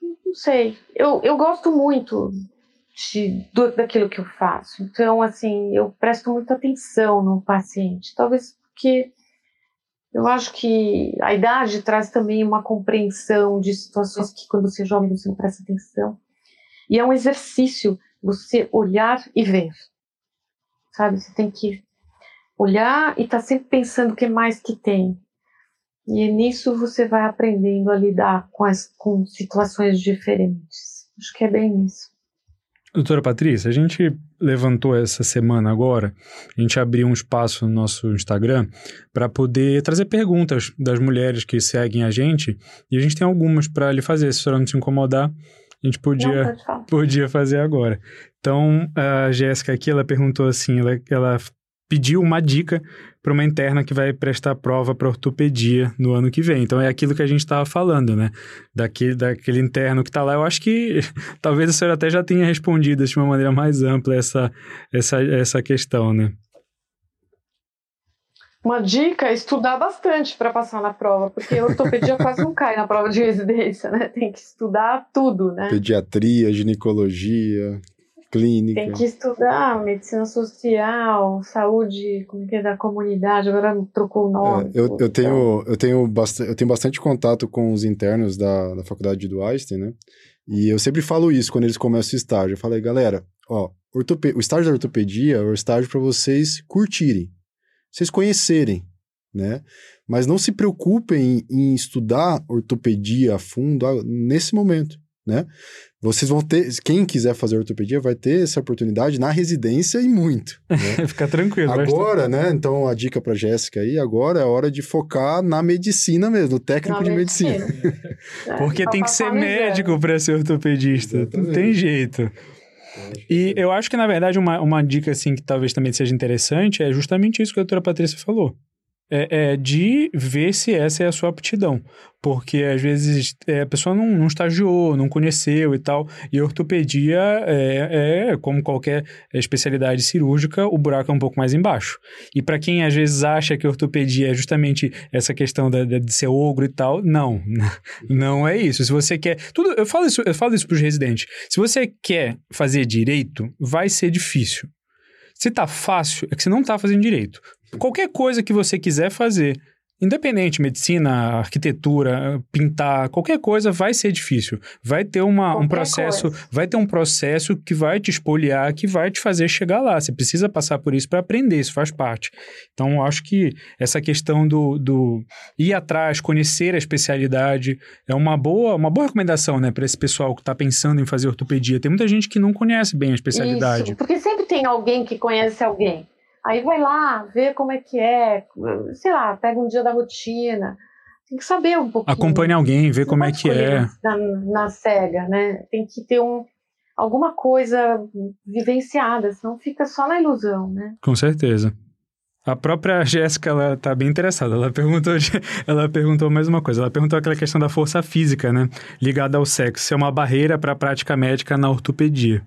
Não sei. Eu, eu gosto muito de, do, daquilo que eu faço. Então, assim, eu presto muita atenção no paciente. Talvez porque eu acho que a idade traz também uma compreensão de situações que quando você é jovem você não presta atenção. E é um exercício você olhar e ver. Sabe? Você tem que olhar e estar tá sempre pensando o que mais que tem. E nisso você vai aprendendo a lidar com, as, com situações diferentes. Acho que é bem isso. Doutora Patrícia, a gente levantou essa semana agora, a gente abriu um espaço no nosso Instagram para poder trazer perguntas das mulheres que seguem a gente e a gente tem algumas para lhe fazer, se a senhora não se incomodar, a gente podia, não, podia fazer agora. Então, a Jéssica aqui, ela perguntou assim, ela, ela pediu uma dica para uma interna que vai prestar prova para ortopedia no ano que vem. Então, é aquilo que a gente estava falando, né? Daquele, daquele interno que está lá. Eu acho que talvez a senhora até já tenha respondido de uma maneira mais ampla essa, essa, essa questão, né? Uma dica é estudar bastante para passar na prova, porque ortopedia quase não cai na prova de residência, né? Tem que estudar tudo, né? Pediatria, ginecologia, clínica. Tem que estudar medicina social, saúde, como que é da comunidade, agora trocou o nome. É, eu, eu, tenho, eu, tenho bastante, eu tenho bastante contato com os internos da, da faculdade do Einstein, né? E eu sempre falo isso quando eles começam o estágio. Eu falei, galera, ó, ortope... o estágio da ortopedia é o estágio para vocês curtirem vocês conhecerem, né? Mas não se preocupem em, estudar ortopedia a fundo nesse momento, né? Vocês vão ter, quem quiser fazer ortopedia vai ter essa oportunidade na residência e muito. Né? Fica tranquilo. Agora, né? Então a dica para Jéssica aí, agora é hora de focar na medicina mesmo, no técnico na de medicina. medicina. é, Porque tem que ser médico para ser ortopedista, Exatamente. não tem jeito. E eu acho que, na verdade, uma, uma dica assim que talvez também seja interessante é justamente isso que a doutora Patrícia falou é, é, de ver se essa é a sua aptidão. Porque às vezes é, a pessoa não, não estagiou, não conheceu e tal. E ortopedia é, é, como qualquer especialidade cirúrgica, o buraco é um pouco mais embaixo. E para quem às vezes acha que ortopedia é justamente essa questão da, de ser ogro e tal, não. Não é isso. Se você quer. Tudo, eu falo isso, eu falo isso para os residentes. Se você quer fazer direito, vai ser difícil. Se tá fácil, é que você não tá fazendo direito. Qualquer coisa que você quiser fazer, independente, medicina, arquitetura, pintar, qualquer coisa vai ser difícil. Vai ter uma, um processo, coisa. vai ter um processo que vai te espoliar, que vai te fazer chegar lá. Você precisa passar por isso para aprender, isso faz parte. Então, acho que essa questão do, do ir atrás, conhecer a especialidade, é uma boa, uma boa recomendação, né, para esse pessoal que está pensando em fazer ortopedia. Tem muita gente que não conhece bem a especialidade. Isso, porque sempre tem alguém que conhece alguém. Aí vai lá, vê como é que é, sei lá, pega um dia da rotina. Tem que saber um pouquinho. Acompanhe alguém, vê como é que é. Na, na cega, né? Tem que ter um, alguma coisa vivenciada, senão fica só na ilusão, né? Com certeza. A própria Jéssica, ela tá bem interessada. Ela perguntou, ela perguntou mais uma coisa. Ela perguntou aquela questão da força física, né? Ligada ao sexo. Se é uma barreira para a prática médica na ortopedia.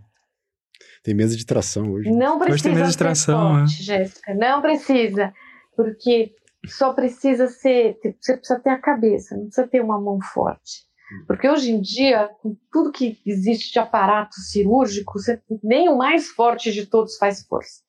Tem mesa de tração hoje. Não precisa mesa de ser tração, forte, Jéssica. Não precisa. Porque só precisa ser... Você precisa ter a cabeça, não precisa ter uma mão forte. Porque hoje em dia, com tudo que existe de aparato cirúrgico, você, nem o mais forte de todos faz força.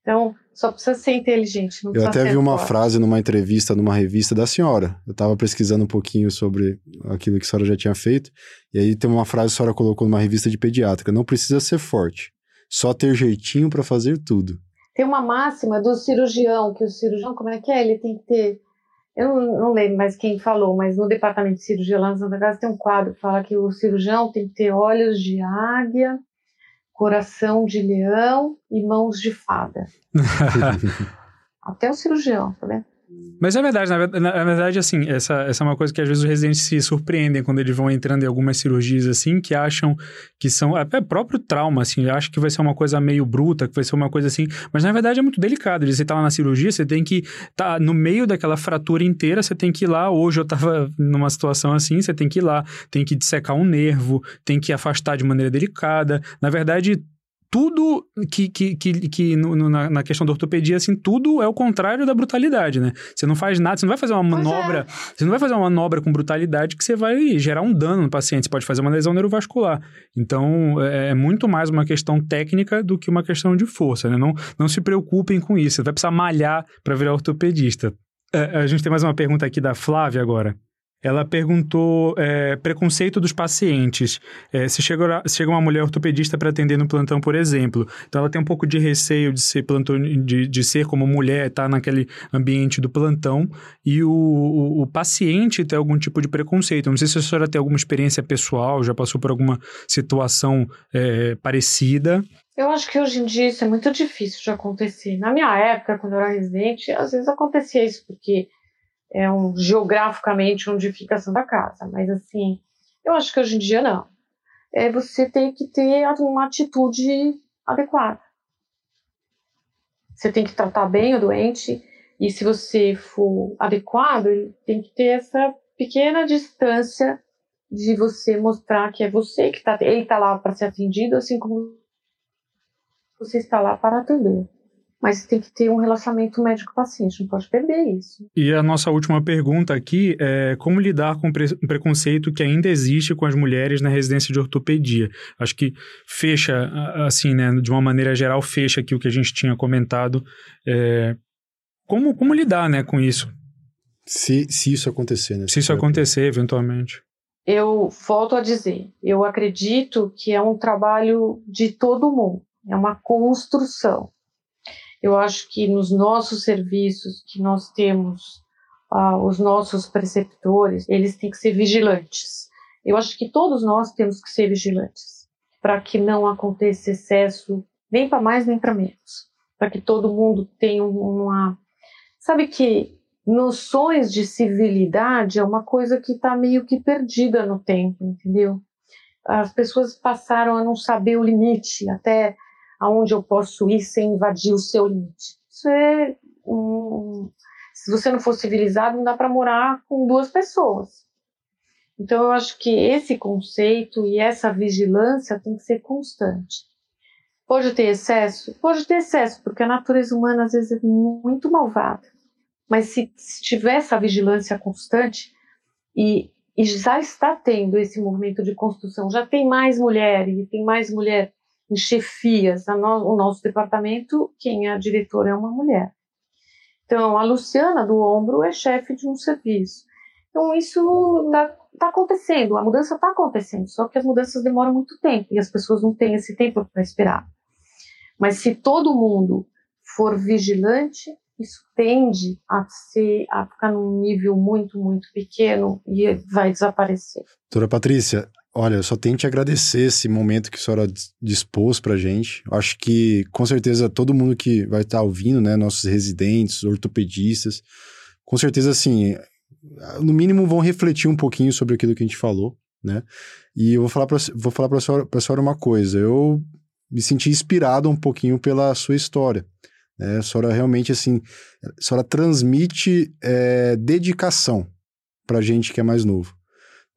Então, só precisa ser inteligente. Eu até vi uma forte. frase numa entrevista numa revista da senhora. Eu estava pesquisando um pouquinho sobre aquilo que a senhora já tinha feito. E aí tem uma frase que a senhora colocou numa revista de pediátrica: não precisa ser forte, só ter jeitinho para fazer tudo. Tem uma máxima do cirurgião, que o cirurgião, como é que é? Ele tem que ter. Eu não, não lembro mais quem falou, mas no departamento de cirurgia lá na Santa Casa tem um quadro que fala que o cirurgião tem que ter olhos de águia, coração de leão e mãos de fada. Até o cirurgião, tá vendo? Mas é verdade, na, verdade, assim, essa, essa é uma coisa que às vezes os residentes se surpreendem quando eles vão entrando em algumas cirurgias, assim, que acham que são, até próprio trauma, assim, acham que vai ser uma coisa meio bruta, que vai ser uma coisa assim, mas na verdade é muito delicado. Você tá lá na cirurgia, você tem que tá no meio daquela fratura inteira, você tem que ir lá, hoje eu tava numa situação assim, você tem que ir lá, tem que dissecar um nervo, tem que afastar de maneira delicada. Na verdade, tudo que, que, que, que no, no, na, questão da ortopedia, assim, tudo é o contrário da brutalidade, né? Você não faz nada, você não vai fazer uma manobra, é. você não vai fazer uma manobra com brutalidade que você vai gerar um dano no paciente, você pode fazer uma lesão neurovascular. Então, é, é muito mais uma questão técnica do que uma questão de força, né? Não, não se preocupem com isso, você vai precisar malhar para virar ortopedista. É, a gente tem mais uma pergunta aqui da Flávia agora. Ela perguntou é, preconceito dos pacientes. É, se, chega, se chega uma mulher ortopedista para atender no plantão, por exemplo, então ela tem um pouco de receio de ser plantão, de, de ser como mulher, estar tá naquele ambiente do plantão, e o, o, o, paciente tem algum tipo de preconceito. Não sei se a senhora tem alguma experiência pessoal, já passou por alguma situação é, parecida. Eu acho que hoje em dia isso é muito difícil de acontecer. Na minha época, quando eu era residente, às vezes acontecia isso, porque é um, geograficamente onde fica a Santa Casa. Mas assim, eu acho que hoje em dia não. É, você tem que ter uma atitude adequada. Você tem que tratar bem o doente e se você for adequado, ele tem que ter essa pequena distância de você mostrar que é você que está, ele está lá para ser atendido, assim como você está lá para atender mas tem que ter um relacionamento médico-paciente, não pode perder isso. E a nossa última pergunta aqui é como lidar com o pre preconceito que ainda existe com as mulheres na residência de ortopedia. Acho que fecha, assim, né, de uma maneira geral, fecha aqui o que a gente tinha comentado. É, como, como lidar, né, com isso? Se, se isso acontecer, né? Se isso acontecer, eventualmente. Eu volto a dizer, eu acredito que é um trabalho de todo mundo, é uma construção eu acho que nos nossos serviços que nós temos, uh, os nossos preceptores, eles têm que ser vigilantes. Eu acho que todos nós temos que ser vigilantes para que não aconteça excesso nem para mais nem para menos, para que todo mundo tenha uma, sabe que noções de civilidade é uma coisa que está meio que perdida no tempo, entendeu? As pessoas passaram a não saber o limite, até aonde eu posso ir sem invadir o seu limite. Isso é um, se você não for civilizado, não dá para morar com duas pessoas. Então eu acho que esse conceito e essa vigilância tem que ser constante. Pode ter excesso? Pode ter excesso, porque a natureza humana às vezes é muito malvada. Mas se, se tiver essa vigilância constante, e, e já está tendo esse movimento de construção, já tem mais mulher, e tem mais mulher No, o nosso departamento, quem é a diretora é uma mulher. Então, a Luciana do Ombro é chefe de um serviço. Então, isso está tá acontecendo, a mudança está acontecendo, só que as mudanças demoram muito tempo e as pessoas não têm esse tempo para esperar. Mas se todo mundo for vigilante, isso tende a, ser, a ficar num nível muito, muito pequeno e vai desaparecer. Doutora Patrícia, Olha, eu só tenho que te agradecer esse momento que a senhora dispôs pra gente. Acho que, com certeza, todo mundo que vai estar tá ouvindo, né, nossos residentes, ortopedistas, com certeza, assim, no mínimo vão refletir um pouquinho sobre aquilo que a gente falou, né? E eu vou falar pra, vou falar senhora, senhora uma coisa. Eu me senti inspirado um pouquinho pela sua história, Né? A senhora realmente, assim, a senhora transmite é, dedicação pra gente que é mais novo.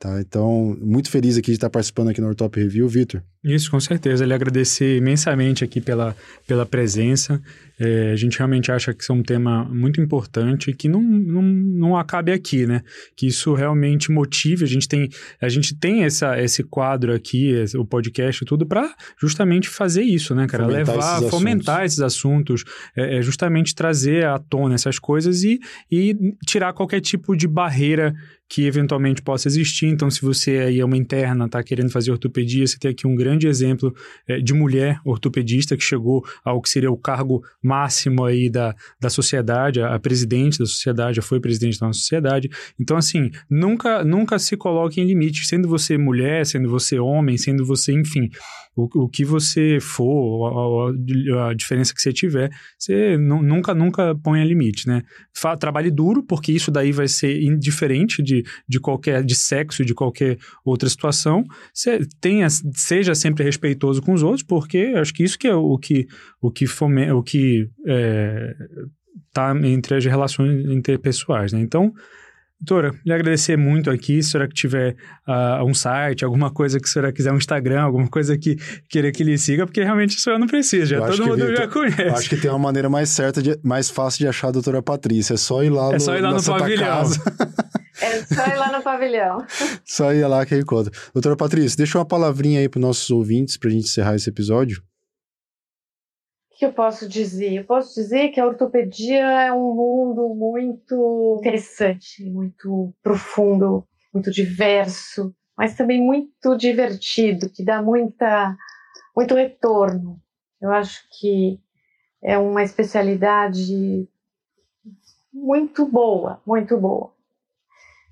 Tá? Então, muito feliz aqui de estar participando aqui no Ortop Review, Vitor. Isso, com certeza. Ele agradecer imensamente aqui pela, pela presença. É, a gente realmente acha que isso é um tema muito importante e que não, não, não acabe aqui, né? Que isso realmente motive. A gente tem, a gente tem essa, esse quadro aqui, esse, o podcast e tudo, para justamente fazer isso, né, cara? Fomentar Levar, esses fomentar assuntos. esses assuntos, é, é justamente trazer à tona essas coisas e, e tirar qualquer tipo de barreira que eventualmente possa existir. Então, se você aí é uma interna, está querendo fazer ortopedia, você tem aqui um grande exemplo é, de mulher ortopedista que chegou ao que seria o cargo máximo aí da, da sociedade, a, a presidente da sociedade, já foi presidente da sociedade. Então, assim, nunca, nunca se coloque em limite, sendo você mulher, sendo você homem, sendo você, enfim, o, o que você for, a, a- diferença que você tiver, você nu- nunca, nunca ponha limite, né? Fa- trabalhe duro, porque isso daí vai ser indiferente de, de qualquer, de sexo, de qualquer outra situação. Tenha, seja sempre respeitoso com os outros, porque acho que isso que é o que, o que, fome, o que é, tá entre as relações interpessoais, né? Então, doutora, lhe agradecer muito aqui, se a senhora que tiver ah, um site, alguma coisa que a senhora quiser, um Instagram, alguma coisa que queira que lhe siga, porque realmente a senhora não precisa, já Eu acho todo que, mundo Vitor, já conhece. Eu acho que tem uma maneira mais certa, de- mais fácil de achar a doutora Patrícia. É só ir lá É no, só ir lá na no pavilhão. Casa. É só ir lá no pavilhão. Só ir lá que encontra. Doutora Patrícia, deixa uma palavrinha aí para nossos ouvintes para a gente encerrar esse episódio. Que eu posso dizer? Eu posso dizer que a ortopedia é um mundo muito interessante, muito profundo, muito diverso, mas também muito divertido, que dá muita, muito retorno. Eu acho que é uma especialidade muito boa, muito boa.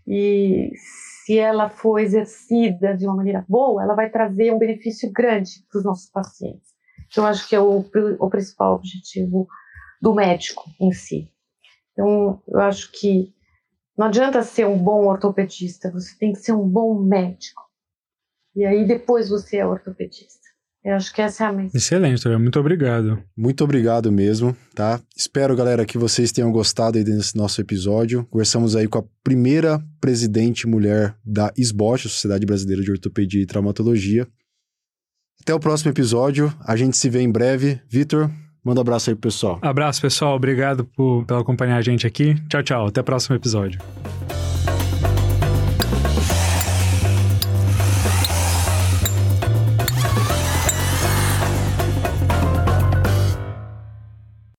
E se ela for exercida de uma maneira boa, ela vai trazer um benefício grande para os nossos pacientes que eu acho que é o, o principal objetivo do médico em si. Então, eu acho que não adianta ser um bom ortopedista, você tem que ser um bom médico. E aí depois você é ortopedista. Eu acho que essa é a mensagem. Excelente. Muito obrigado. Muito obrigado mesmo, tá? Espero, galera, que vocês tenham gostado aí desse nosso episódio. Conversamos aí com a primeira presidente mulher da SBOT, Sociedade Brasileira de Ortopedia e Traumatologia. Até o próximo episódio. A gente se vê em breve. Vitor, manda um abraço aí pro pessoal. Abraço, pessoal. Obrigado por, pela acompanhar a gente aqui. Tchau, tchau. Até o próximo episódio.